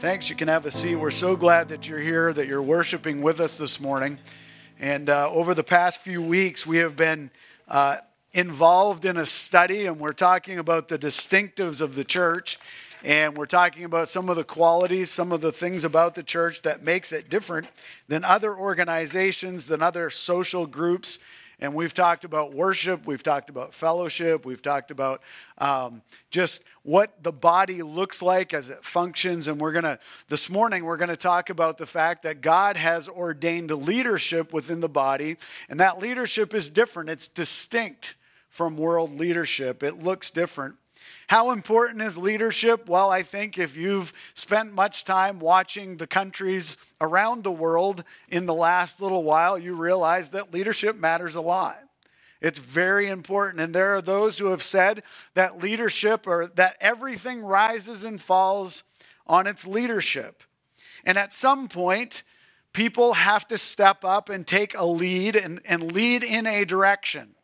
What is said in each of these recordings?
Thanks. You can have a seat. We're so glad that you're here, that you're worshiping with us this morning. And uh, over the past few weeks, we have been uh, involved in a study, and we're talking about the distinctives of the church. And we're talking about some of the qualities, some of the things about the church that makes it different than other organizations, than other social groups, and we've talked about worship, we've talked about fellowship, we've talked about um, just what the body looks like as it functions. And we're going to, this morning, we're going to talk about the fact that God has ordained leadership within the body. And that leadership is different, it's distinct from world leadership, it looks different. How important is leadership? Well, I think if you've spent much time watching the countries around the world in the last little while, you realize that leadership matters a lot. It's very important. And there are those who have said that leadership or that everything rises and falls on its leadership. And at some point, people have to step up and take a lead and, and lead in a direction.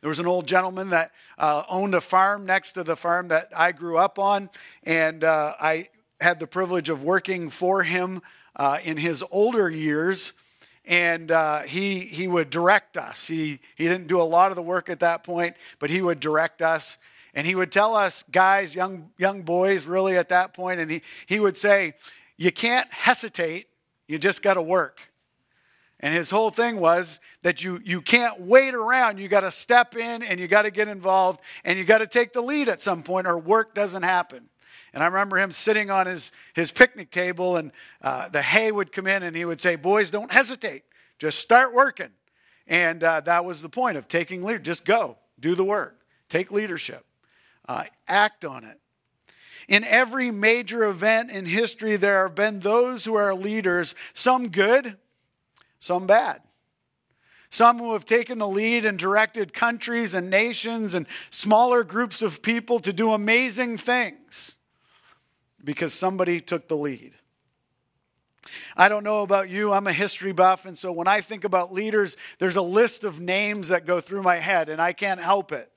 There was an old gentleman that uh, owned a farm next to the farm that I grew up on, and uh, I had the privilege of working for him uh, in his older years. And uh, he, he would direct us. He, he didn't do a lot of the work at that point, but he would direct us. And he would tell us, guys, young, young boys, really at that point, and he, he would say, You can't hesitate, you just got to work. And his whole thing was that you, you can't wait around. You got to step in and you got to get involved and you got to take the lead at some point or work doesn't happen. And I remember him sitting on his, his picnic table and uh, the hay would come in and he would say, Boys, don't hesitate. Just start working. And uh, that was the point of taking lead. Just go, do the work, take leadership, uh, act on it. In every major event in history, there have been those who are leaders, some good, some bad. Some who have taken the lead and directed countries and nations and smaller groups of people to do amazing things because somebody took the lead. I don't know about you, I'm a history buff, and so when I think about leaders, there's a list of names that go through my head, and I can't help it.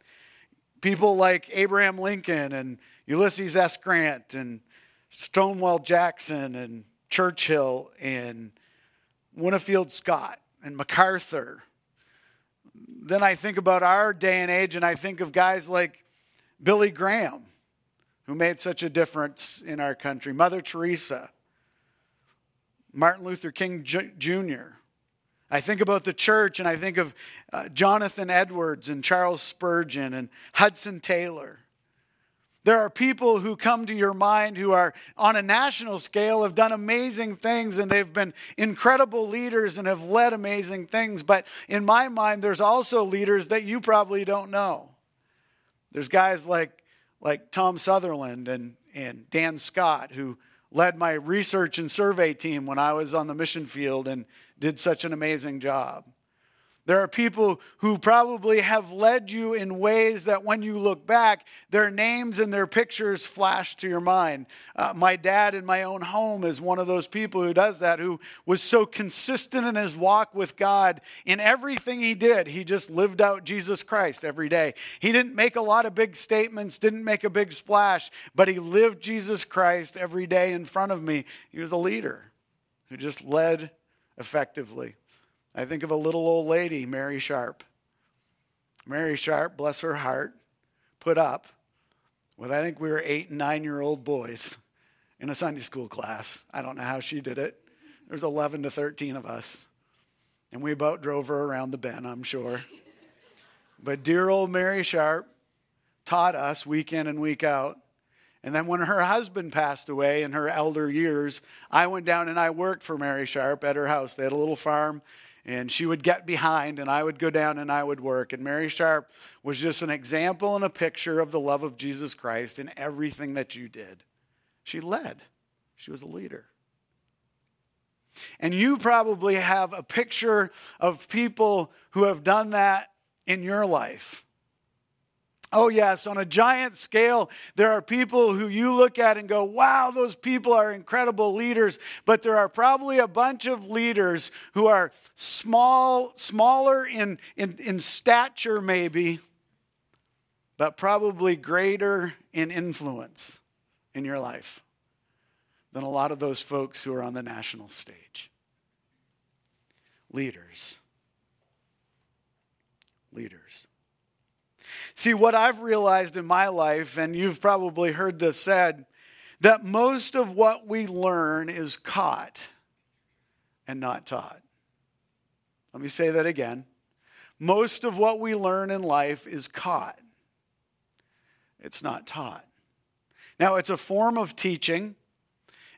People like Abraham Lincoln and Ulysses S. Grant and Stonewall Jackson and Churchill and Winfield Scott and MacArthur. Then I think about our day and age, and I think of guys like Billy Graham, who made such a difference in our country, Mother Teresa, Martin Luther King Jr. I think about the church, and I think of uh, Jonathan Edwards and Charles Spurgeon and Hudson Taylor. There are people who come to your mind who are on a national scale, have done amazing things, and they've been incredible leaders and have led amazing things. But in my mind, there's also leaders that you probably don't know. There's guys like, like Tom Sutherland and, and Dan Scott who led my research and survey team when I was on the mission field and did such an amazing job. There are people who probably have led you in ways that when you look back, their names and their pictures flash to your mind. Uh, my dad in my own home is one of those people who does that, who was so consistent in his walk with God in everything he did. He just lived out Jesus Christ every day. He didn't make a lot of big statements, didn't make a big splash, but he lived Jesus Christ every day in front of me. He was a leader who just led effectively. I think of a little old lady, Mary Sharp. Mary Sharp, bless her heart, put up with, I think we were eight and nine year old boys in a Sunday school class. I don't know how she did it. There's 11 to 13 of us. And we about drove her around the bend, I'm sure. But dear old Mary Sharp taught us week in and week out. And then when her husband passed away in her elder years, I went down and I worked for Mary Sharp at her house. They had a little farm and she would get behind and I would go down and I would work. And Mary Sharp was just an example and a picture of the love of Jesus Christ in everything that you did. She led, she was a leader. And you probably have a picture of people who have done that in your life. Oh, yes, on a giant scale, there are people who you look at and go, wow, those people are incredible leaders. But there are probably a bunch of leaders who are small, smaller in, in, in stature, maybe, but probably greater in influence in your life. than a lot of those folks who are on the national stage. Leaders. Leaders. See, what I've realized in my life, and you've probably heard this said, that most of what we learn is caught and not taught. Let me say that again. Most of what we learn in life is caught, it's not taught. Now, it's a form of teaching,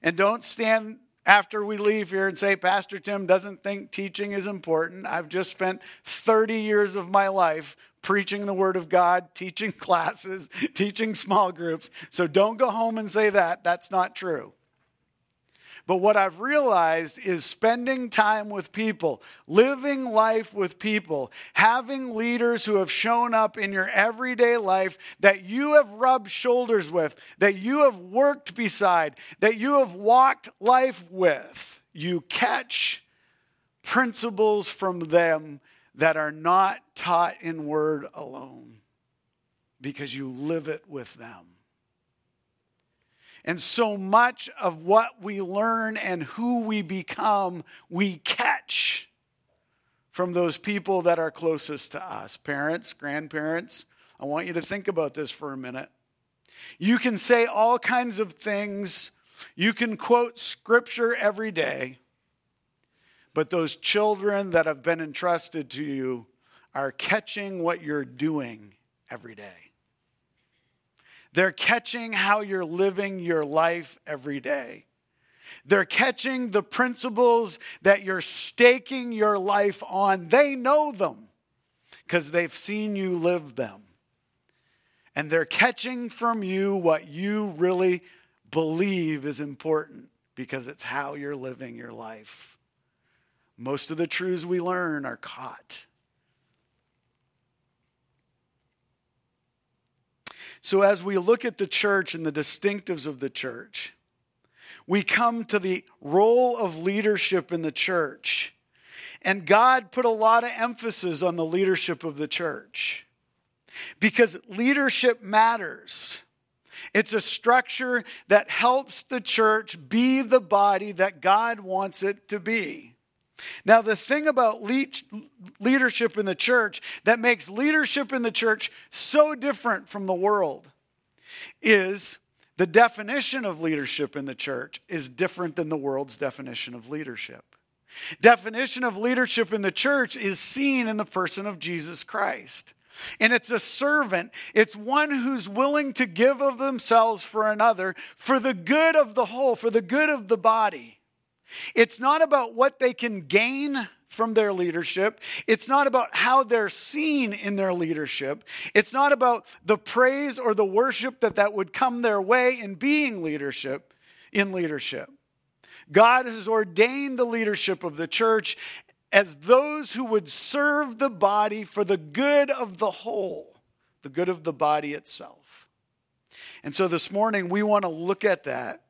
and don't stand after we leave here and say, Pastor Tim doesn't think teaching is important. I've just spent 30 years of my life preaching the Word of God, teaching classes, teaching small groups. So don't go home and say that. That's not true. But what I've realized is spending time with people, living life with people, having leaders who have shown up in your everyday life that you have rubbed shoulders with, that you have worked beside, that you have walked life with. You catch principles from them that are not taught in word alone because you live it with them. And so much of what we learn and who we become, we catch from those people that are closest to us parents, grandparents. I want you to think about this for a minute. You can say all kinds of things, you can quote scripture every day, but those children that have been entrusted to you are catching what you're doing every day. They're catching how you're living your life every day. They're catching the principles that you're staking your life on. They know them because they've seen you live them. And they're catching from you what you really believe is important because it's how you're living your life. Most of the truths we learn are caught So, as we look at the church and the distinctives of the church, we come to the role of leadership in the church. And God put a lot of emphasis on the leadership of the church because leadership matters. It's a structure that helps the church be the body that God wants it to be. Now, the thing about leadership in the church that makes leadership in the church so different from the world is the definition of leadership in the church is different than the world's definition of leadership. Definition of leadership in the church is seen in the person of Jesus Christ. And it's a servant. It's one who's willing to give of themselves for another for the good of the whole, for the good of the body. It's not about what they can gain from their leadership. It's not about how they're seen in their leadership. It's not about the praise or the worship that that would come their way in being leadership in leadership. God has ordained the leadership of the church as those who would serve the body for the good of the whole, the good of the body itself. And so this morning we want to look at that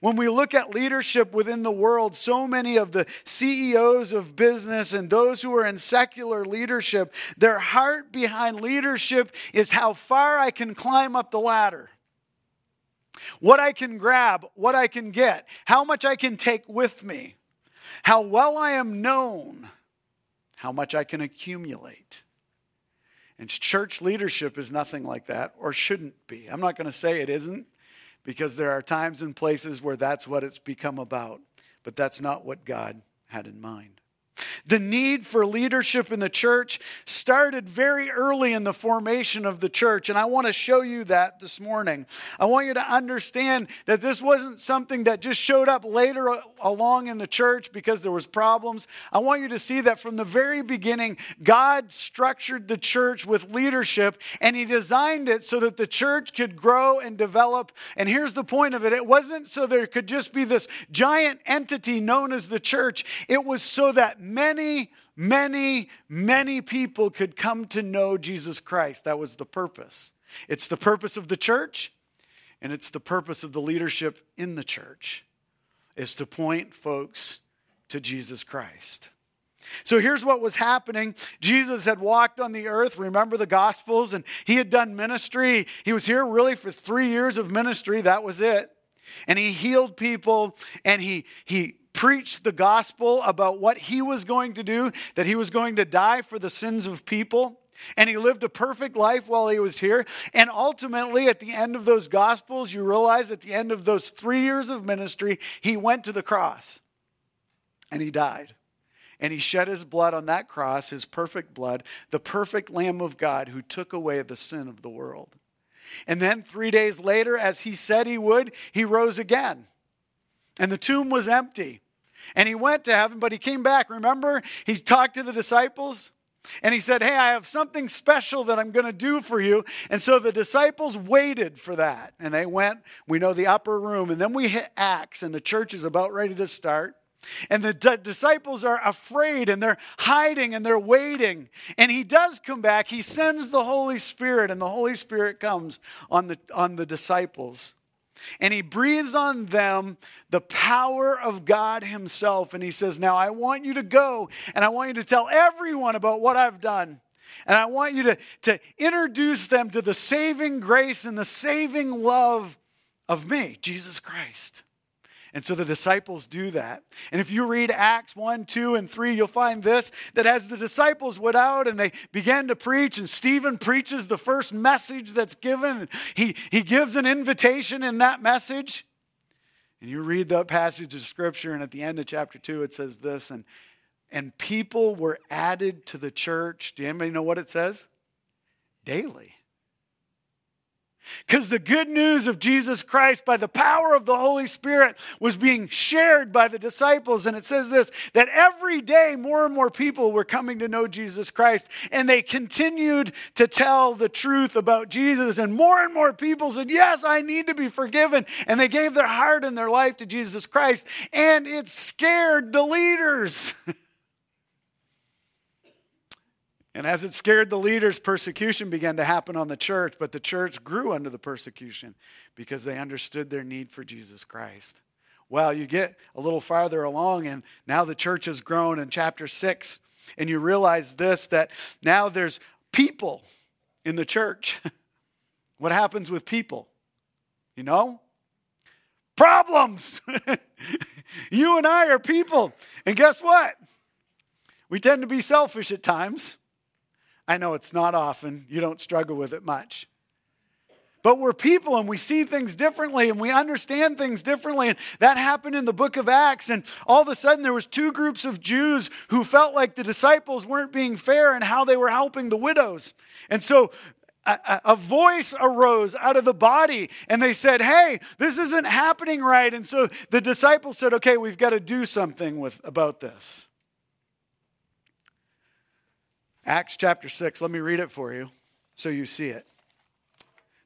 when we look at leadership within the world, so many of the CEOs of business and those who are in secular leadership, their heart behind leadership is how far I can climb up the ladder, what I can grab, what I can get, how much I can take with me, how well I am known, how much I can accumulate. And church leadership is nothing like that, or shouldn't be. I'm not going to say it isn't because there are times and places where that's what it's become about. But that's not what God had in mind. The need for leadership in the church started very early in the formation of the church, and I want to show you that this morning. I want you to understand that this wasn't something that just showed up later uh, along in the church because there was problems. I want you to see that from the very beginning, God structured the church with leadership, and He designed it so that the church could grow and develop. And here's the point of it it wasn't so there could just be this giant entity known as the church, it was so that many, many, many people could come to know Jesus Christ. That was the purpose. It's the purpose of the church, and it's the purpose of the leadership in the church, is to point folks to Jesus Christ. So here's what was happening. Jesus had walked on the earth, remember the Gospels, and he had done ministry. He was here really for three years of ministry, that was it. And he healed people and he, he preached the gospel about what he was going to do, that he was going to die for the sins of people. And he lived a perfect life while he was here. And ultimately, at the end of those gospels, you realize at the end of those three years of ministry, he went to the cross and he died. And he shed his blood on that cross, his perfect blood, the perfect Lamb of God who took away the sin of the world. And then three days later, as he said he would, he rose again. And the tomb was empty. And he went to heaven, but he came back. Remember, he talked to the disciples and he said, Hey, I have something special that I'm going to do for you. And so the disciples waited for that. And they went, we know the upper room. And then we hit Acts, and the church is about ready to start. And the d- disciples are afraid and they're hiding and they're waiting. And he does come back. He sends the Holy Spirit, and the Holy Spirit comes on the, on the disciples. And he breathes on them the power of God Himself. And he says, Now I want you to go and I want you to tell everyone about what I've done. And I want you to, to introduce them to the saving grace and the saving love of me, Jesus Christ. And so the disciples do that. And if you read Acts 1, 2, and 3, you'll find this that as the disciples went out and they began to preach, and Stephen preaches the first message that's given, he, he gives an invitation in that message. And you read the passage of scripture, and at the end of chapter 2, it says this, and, and people were added to the church. Do anybody know what it says? Daily. Because the good news of Jesus Christ by the power of the Holy Spirit was being shared by the disciples. And it says this that every day more and more people were coming to know Jesus Christ. And they continued to tell the truth about Jesus. And more and more people said, Yes, I need to be forgiven. And they gave their heart and their life to Jesus Christ. And it scared the leaders. And as it scared the leaders, persecution began to happen on the church, but the church grew under the persecution because they understood their need for Jesus Christ. Well, you get a little farther along, and now the church has grown in chapter 6, and you realize this that now there's people in the church. what happens with people? You know? Problems! you and I are people. And guess what? We tend to be selfish at times. I know it's not often, you don't struggle with it much. But we're people and we see things differently and we understand things differently. And that happened in the book of Acts. And all of a sudden, there was two groups of Jews who felt like the disciples weren't being fair in how they were helping the widows. And so a, a, voice arose out of the body and they said, Hey, this isn't happening right. And so the disciples said, Okay, we've got to do something with, about this. Acts chapter 6, let me read it for you so you see it.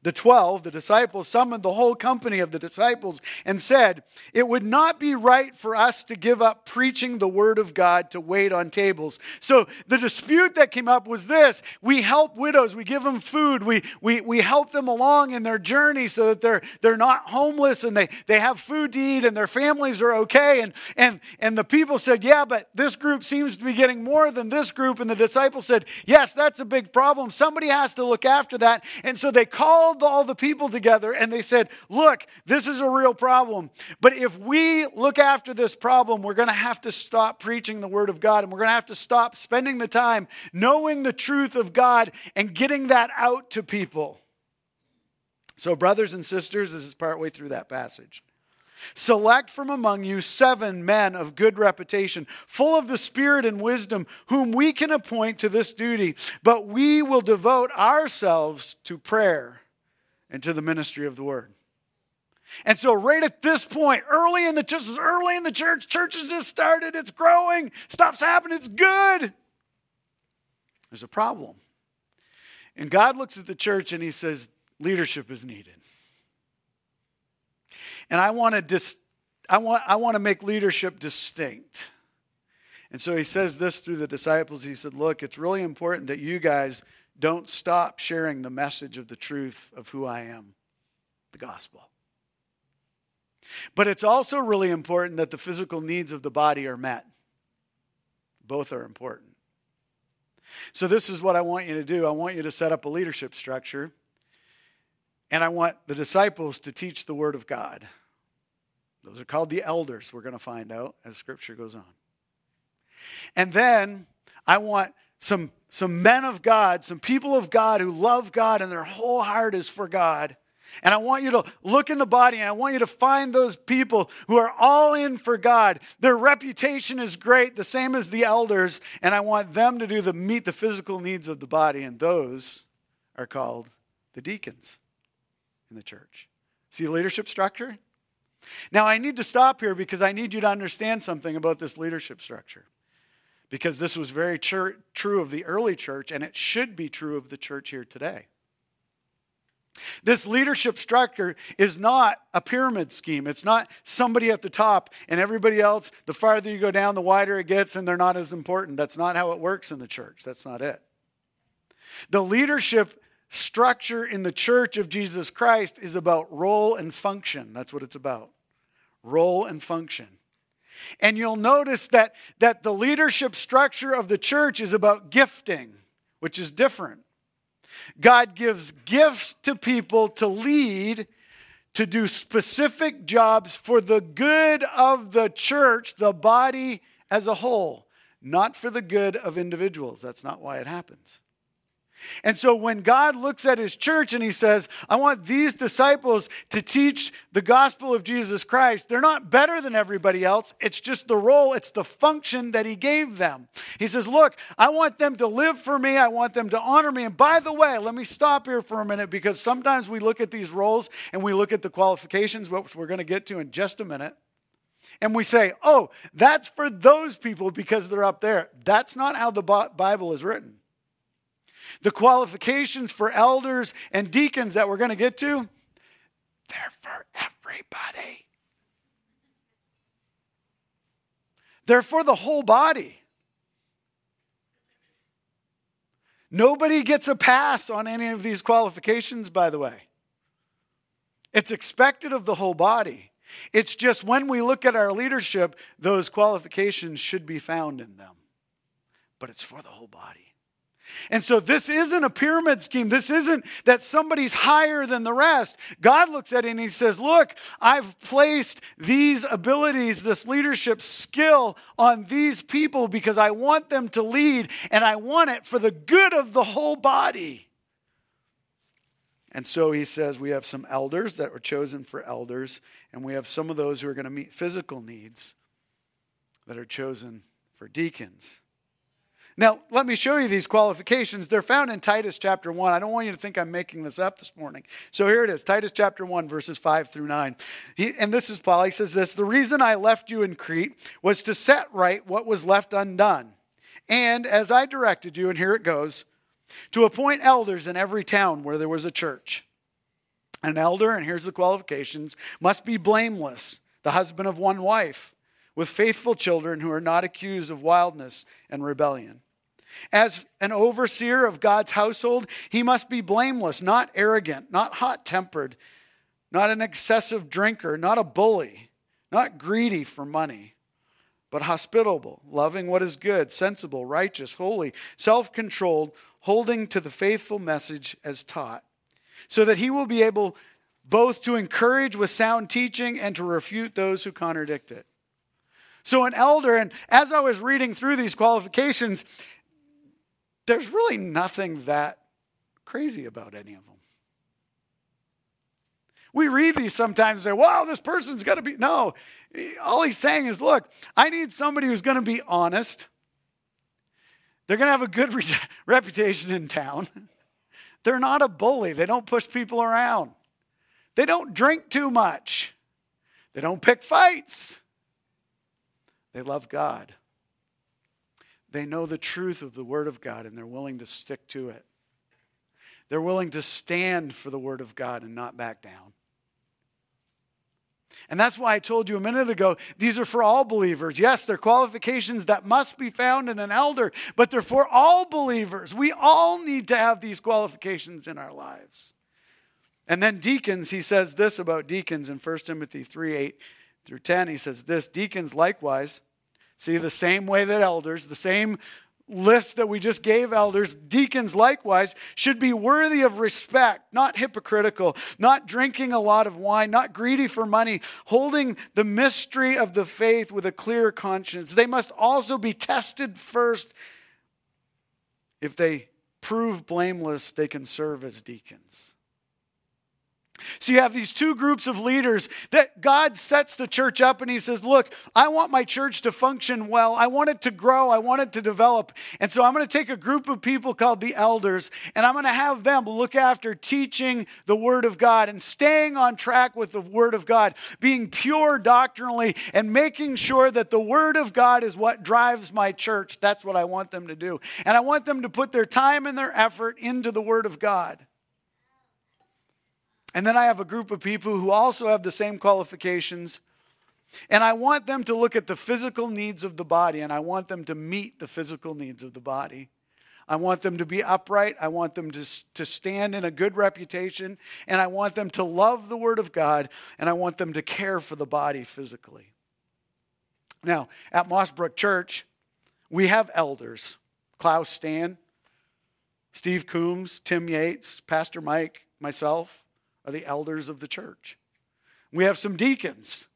The twelve, the disciples, summoned the whole company of the disciples and said, It would not be right for us to give up preaching the word of God to wait on tables. So the dispute that came up was this we help widows, we give them food, we, we, we help them along in their journey so that they're, they're not homeless and they, they have food to eat and their families are okay. And, and, and the people said, Yeah, but this group seems to be getting more than this group. And the disciples said, Yes, that's a big problem. Somebody has to look after that. And so they called called all the people together and they said, Look, this is a real problem. But if we look after this problem, we're going to have to stop preaching the word of God and we're going to have to stop spending the time knowing the truth of God and getting that out to people. So, brothers and sisters, this is partway through that passage. Select from among you seven men of good reputation, full of the Spirit and wisdom, whom we can appoint to this duty. But we will devote ourselves to prayer and to the ministry of the word. And so, right at this point, early in the church, early in the church, church has just started, it's growing, stuff's happening, it's good. There's a problem. And God looks at the church and he says, leadership is needed. And I want to dis- I want, I want to make leadership distinct. And so he says this through the disciples. He said, Look, it's really important that you guys don't stop sharing the message of the truth of who I am, the gospel. But it's also really important that the physical needs of the body are met. Both are important. So, this is what I want you to do I want you to set up a leadership structure, and I want the disciples to teach the Word of God. Those are called the elders, we're going to find out as scripture goes on. And then I want some, some men of God, some people of God who love God and their whole heart is for God. And I want you to look in the body and I want you to find those people who are all in for God. Their reputation is great, the same as the elders, and I want them to do the meet the physical needs of the body, and those are called the deacons in the church. See the leadership structure? Now I need to stop here because I need you to understand something about this leadership structure because this was very true of the early church, and it should be true of the church here today. This leadership structure is not a pyramid scheme. It's not somebody at the top and everybody else, the farther you go down, the wider it gets, and they're not as important. That's not how it works in the church. That's not it. The leadership structure in the church of Jesus Christ is about role and function. That's what it's about role and function. And you'll notice that, that the leadership structure of the church is about gifting, which is different. God gives gifts to people to lead, to do specific jobs for the good of the church, the body as a whole, not for the good of individuals. That's not why it happens. And so when God looks at his church and he says, I want these disciples to teach the gospel of Jesus Christ, they're not better than everybody else. It's just the role, it's the function that he gave them. He says, Look, I want them to live for me, I want them to honor me. And by the way, let me stop here for a minute because sometimes we look at these roles and we look at the qualifications, which we're going to get to in just a minute. And we say, oh, that's for those people because they're up there. That's not how the Bible is written. The qualifications for elders and deacons that we're going to get to, they're for everybody. They're for the whole body. Nobody gets a pass on any of these qualifications, by the way. It's expected of the whole body. It's just when we look at our leadership, those qualifications should be found in them. But it's for the whole body. And so this isn't a pyramid scheme. This isn't that somebody's higher than the rest. God looks at it and he says, Look, I've placed these abilities, this leadership skill on these people because I want them to lead and I want it for the good of the whole body. And so he says, We have some elders that were chosen for elders, and we have some of those who are going to meet physical needs that are chosen for deacons. Now, let me show you these qualifications. They're found in Titus chapter 1. I don't want you to think I'm making this up this morning. So here it is Titus chapter 1, verses 5 through 9. He, and this is Paul. He says this The reason I left you in Crete was to set right what was left undone. And as I directed you, and here it goes, to appoint elders in every town where there was a church. An elder, and here's the qualifications, must be blameless, the husband of one wife, with faithful children who are not accused of wildness and rebellion. As an overseer of God's household, he must be blameless, not arrogant, not hot tempered, not an excessive drinker, not a bully, not greedy for money, but hospitable, loving what is good, sensible, righteous, holy, self controlled, holding to the faithful message as taught, so that he will be able both to encourage with sound teaching and to refute those who contradict it. So, an elder, and as I was reading through these qualifications, there's really nothing that crazy about any of them. We read these sometimes and say, wow, this person's got to be. No, all he's saying is, look, I need somebody who's going to be honest. They're going to have a good re- reputation in town. They're not a bully. They don't push people around. They don't drink too much. They don't pick fights. They love God. They know the truth of the Word of God and they're willing to stick to it. They're willing to stand for the Word of God and not back down. And that's why I told you a minute ago, these are for all believers. Yes, they're qualifications that must be found in an elder, but they're for all believers. We all need to have these qualifications in our lives. And then deacons, he says this about deacons in 1 Timothy 3 8 through 10. He says this Deacons likewise See, the same way that elders, the same list that we just gave elders, deacons likewise, should be worthy of respect, not hypocritical, not drinking a lot of wine, not greedy for money, holding the mystery of the faith with a clear conscience. They must also be tested first. If they prove blameless, they can serve as deacons. So you have these two groups of leaders that God sets the church up and he says, Look, I want my church to function well. I want it to grow. I want it to develop. And so I'm going to take a group of people called the elders and I'm going to have them look after teaching the Word of God and staying on track with the Word of God, being pure doctrinally and making sure that the Word of God is what drives my church. That's what I want them to do. And I want them to put their time and their effort into the Word of God. And then I have a group of people who also have the same qualifications. And I want them to look at the physical needs of the body, and I want them to meet the physical needs of the body. I want them to be upright. I want them to, to stand in a good reputation. And I want them to love the Word of God. And I want them to care for the body physically. Now, at Mossbrook Church, we have elders Klaus Stan, Steve Coombs, Tim Yates, Pastor Mike, myself are the elders of the church. We have some deacons.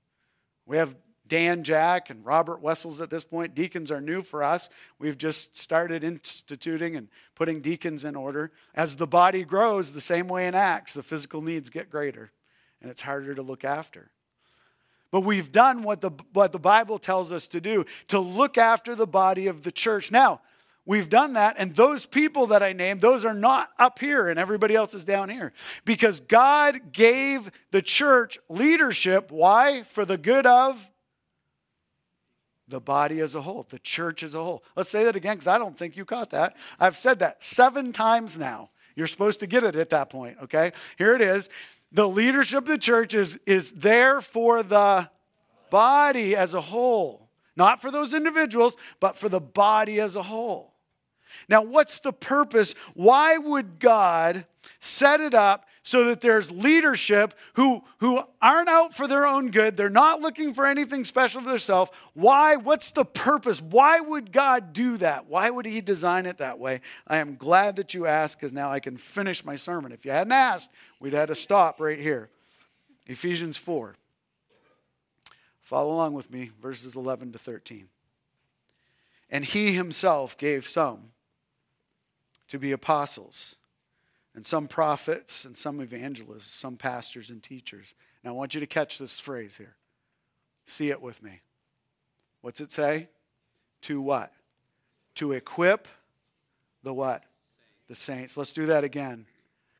We have Dan Jack and Robert Wessels at this point. Deacons are new for us. We've just started instituting and putting deacons in order. As the body grows, the same way in Acts, the physical needs get greater and it's harder to look after. But we've done what the, what the Bible tells us to do to look after the body of the church. Now, We've done that, and those people that I named, those are not up here, and everybody else is down here. Because God gave the church leadership. Why? For the good of the body as a whole, the church as a whole. Let's say that again, because I don't think you caught that. I've said that seven times now. You're supposed to get it at that point, okay? Here it is. The leadership of the church is, is there for the body as a whole, not for those individuals, but for the body as a whole. Now, what's the purpose? Why would God set it up so that there's leadership who, who aren't out for their own good? They're not looking for anything special for themselves. Why? What's the purpose? Why would God do that? Why would He design it that way? I am glad that you asked because now I can finish my sermon. If you hadn't asked, we'd had to stop right here. Ephesians 4. Follow along with me, verses 11 to 13. And he himself gave some to be apostles, and some prophets, and some evangelists, some pastors and teachers. Now, I want you to catch this phrase here. See it with me. What's it say? To what? To equip the what? The saints. Let's do that again.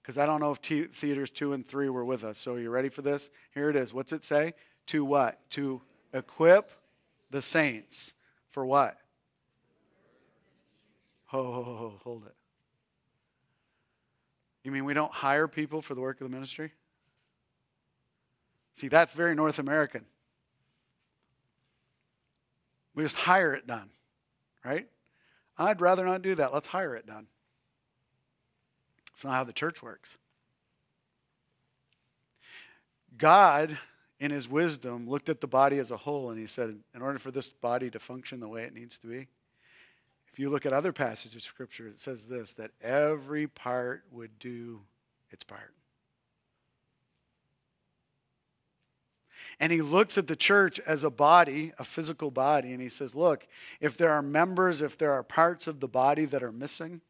Because I don't know if theaters two and three were with us. So, are you ready for this? Here it is. What's it say? To what? To equip the saints. For what? Oh, hold it. You mean we don't hire people for the work of the ministry? See, that's very North American. We just hire it done, right? I'd rather not do that. Let's hire it done. It's not how the church works. God, in his wisdom, looked at the body as a whole and he said, in order for this body to function the way it needs to be, if you look at other passages of Scripture, it says this that every part would do its part. And he looks at the church as a body, a physical body, and he says, Look, if there are members, if there are parts of the body that are missing,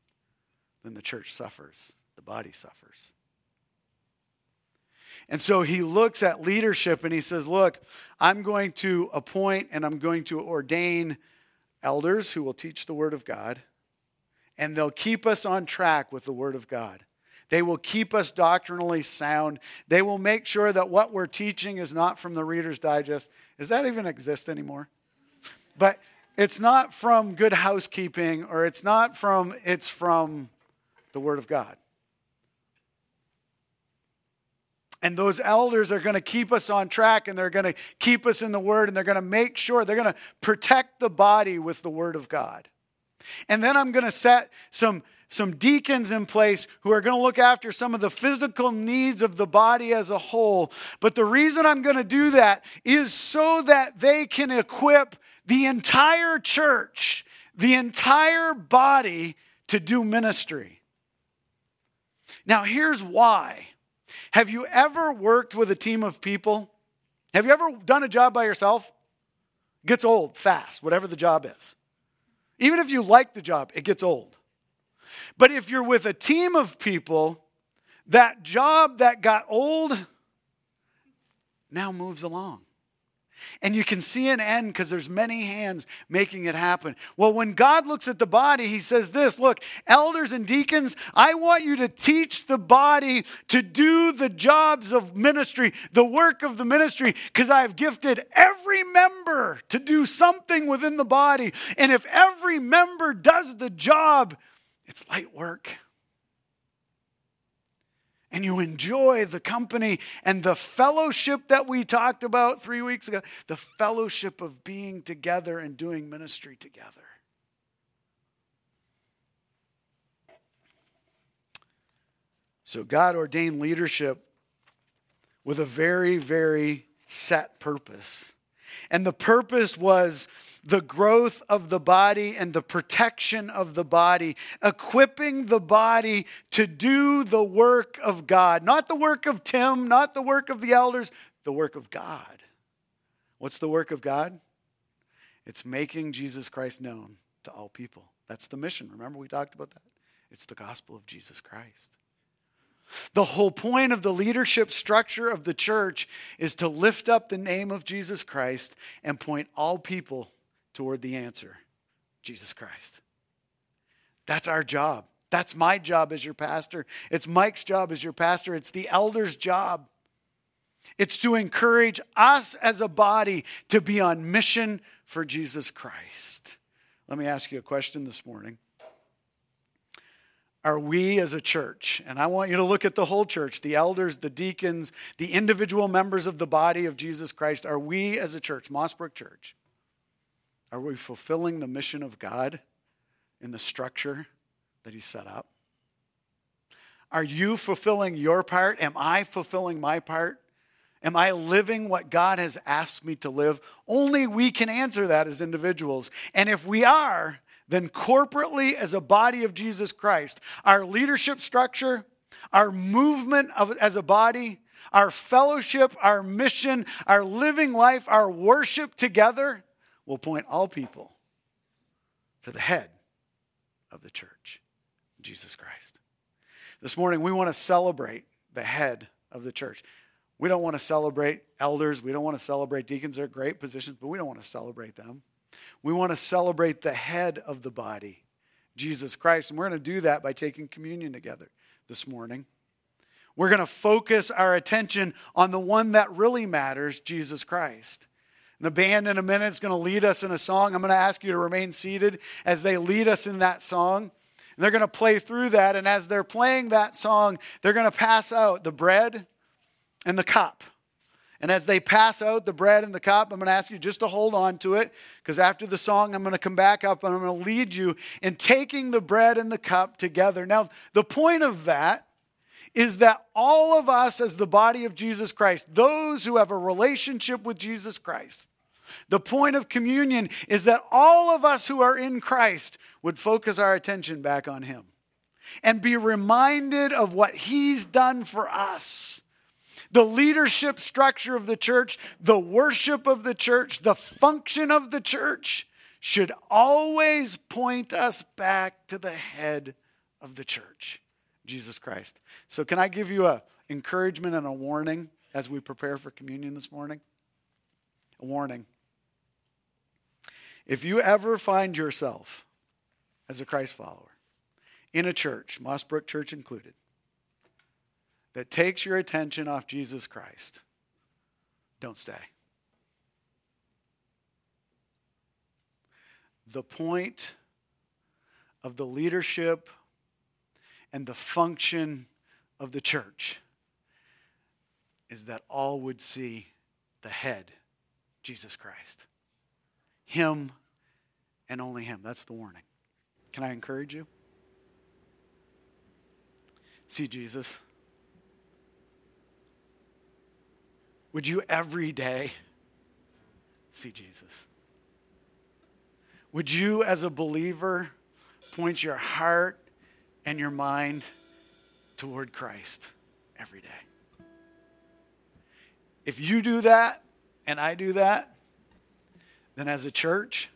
then the church suffers, the body suffers. And so he looks at leadership and he says, Look, I'm going to appoint and I'm going to ordain elders who will teach the Word of God, and they'll keep us on track with the Word of God. They will keep us doctrinally sound. They will make sure that what we're teaching is not from the Reader's Digest. Does that even exist anymore? But it's not from good housekeeping or it's not from, it's from the Word of God. And those elders are going to keep us on track and they're going to keep us in the Word and they're going to make sure they're going to protect the body with the Word of God. And then I'm going to set some, some deacons in place who are going to look after some of the physical needs of the body as a whole. But the reason I'm going to do that is so that they can equip the entire church the entire body to do ministry. Now, here's why. Have you ever worked with a team of people? Have you ever done a job by yourself? Gets old fast, whatever the job is. Even if you like the job, it gets old. But if you're with a team of people, that job that got old now moves along and you can see an end because there's many hands making it happen. Well, when God looks at the body, he says this, look, elders and deacons, I want you to teach the body to do the jobs of ministry, the work of the ministry because I have gifted every member to do something within the body. And if every member does the job, it's light work and you enjoy the company and the fellowship that we talked about three weeks ago the fellowship of being together and doing ministry together. So, God ordained leadership with a very, very set purpose. And the purpose was the growth of the body and the protection of the body, equipping the body to do the work of God. Not the work of Tim, not the work of the elders, the work of God. What's the work of God? It's making Jesus Christ known to all people. That's the mission. Remember, we talked about that? It's the gospel of Jesus Christ. The whole point of the leadership structure of the church is to lift up the name of Jesus Christ and point all people toward the answer Jesus Christ. That's our job. That's my job as your pastor. It's Mike's job as your pastor. It's the elder's job. It's to encourage us as a body to be on mission for Jesus Christ. Let me ask you a question this morning. Are we as a church, and I want you to look at the whole church, the elders, the deacons, the individual members of the body of Jesus Christ, are we as a church, Mossbrook Church, are we fulfilling the mission of God in the structure that He set up? Are you fulfilling your part? Am I fulfilling my part? Am I living what God has asked me to live? Only we can answer that as individuals. And if we are, then corporately as a body of Jesus Christ, our leadership structure, our movement of, as a body, our fellowship, our mission, our living life, our worship together will point all people to the head of the church, Jesus Christ. This morning, we want to celebrate the head of the church. We don't want to celebrate elders. We don't want to celebrate deacons. They're great positions, but we don't want to celebrate them. We want to celebrate the head of the body, Jesus Christ. And we're going to do that by taking communion together this morning. We're going to focus our attention on the one that really matters, Jesus Christ. And The band in a minute is going to lead us in a song. I'm going to ask you to remain seated as they lead us in that song. And they're going to play through that. And as they're playing that song, they're going to pass out the bread and the cup. And as they pass out the bread and the cup, I'm going to ask you just to hold on to it because after the song, I'm going to come back up and I'm going to lead you in taking the bread and the cup together. Now, the point of that is that all of us, as the body of Jesus Christ, those who have a relationship with Jesus Christ, the point of communion is that all of us who are in Christ would focus our attention back on Him and be reminded of what He's done for us. The leadership structure of the church, the worship of the church, the function of the church should always point us back to the head of the church, Jesus Christ. So, can I give you a encouragement and a warning as we prepare for communion this morning? A warning. If you ever find yourself as a Christ follower in a church, Mossbrook Church included, that takes your attention off Jesus Christ, don't stay. The point of the leadership and the function of the church is that all would see the head, Jesus Christ. Him and only Him. That's the warning. Can I encourage you? See Jesus. Would you every day see Jesus? Would you, as a believer, point your heart and your mind toward Christ every day? If you do that and I do that, then as a church,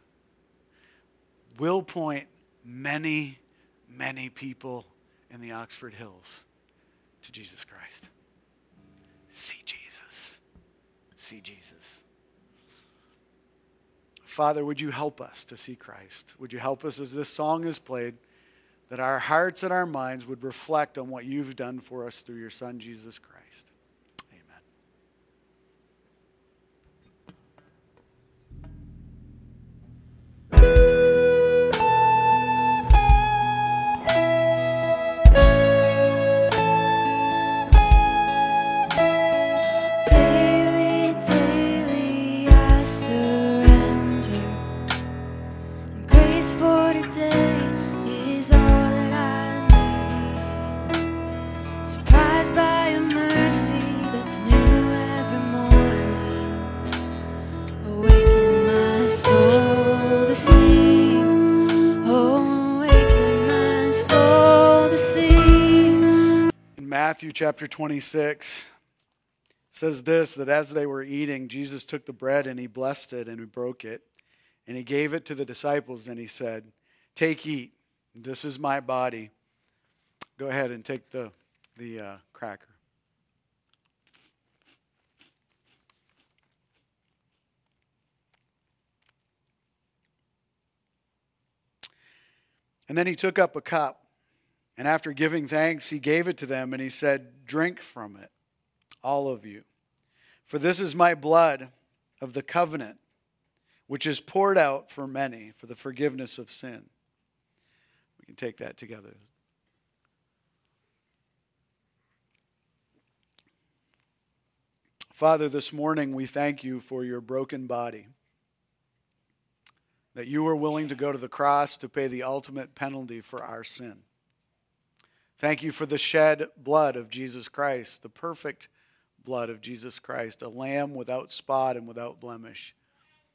we'll point many, many people in the Oxford Hills to Jesus Christ. See Jesus. See Jesus. Father, would you help us to see Christ? Would you help us as this song is played, that our hearts and our minds would reflect on what you've done for us through your Son, Jesus Christ? Chapter 26 says this that as they were eating, Jesus took the bread and he blessed it and he broke it and he gave it to the disciples and he said, Take, eat. This is my body. Go ahead and take the, the uh, cracker. And then he took up a cup, and after giving thanks, he gave it to them, and he said, Drink from it, all of you. For this is my blood of the covenant, which is poured out for many for the forgiveness of sin. We can take that together. Father, this morning we thank you for your broken body that you were willing to go to the cross to pay the ultimate penalty for our sin. Thank you for the shed blood of Jesus Christ, the perfect blood of Jesus Christ, a lamb without spot and without blemish,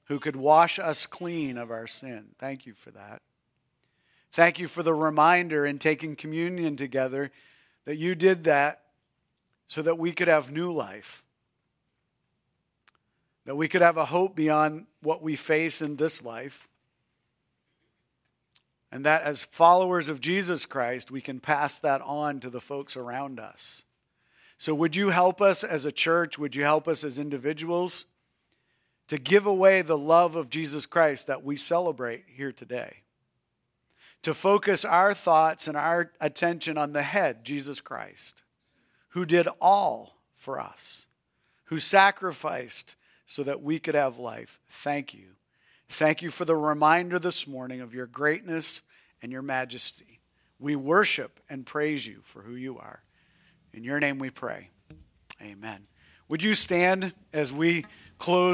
who could wash us clean of our sin. Thank you for that. Thank you for the reminder in taking communion together that you did that so that we could have new life, that we could have a hope beyond what we face in this life and that as followers of Jesus Christ, we can pass that on to the folks around us. So, would you help us as a church? Would you help us as individuals to give away the love of Jesus Christ that we celebrate here today? To focus our thoughts and our attention on the head, Jesus Christ, who did all for us, who sacrificed so that we could have life. Thank you. Thank you for the reminder this morning of your greatness and your majesty. We worship and praise you for who you are. In your name we pray. Amen. Would you stand as we close?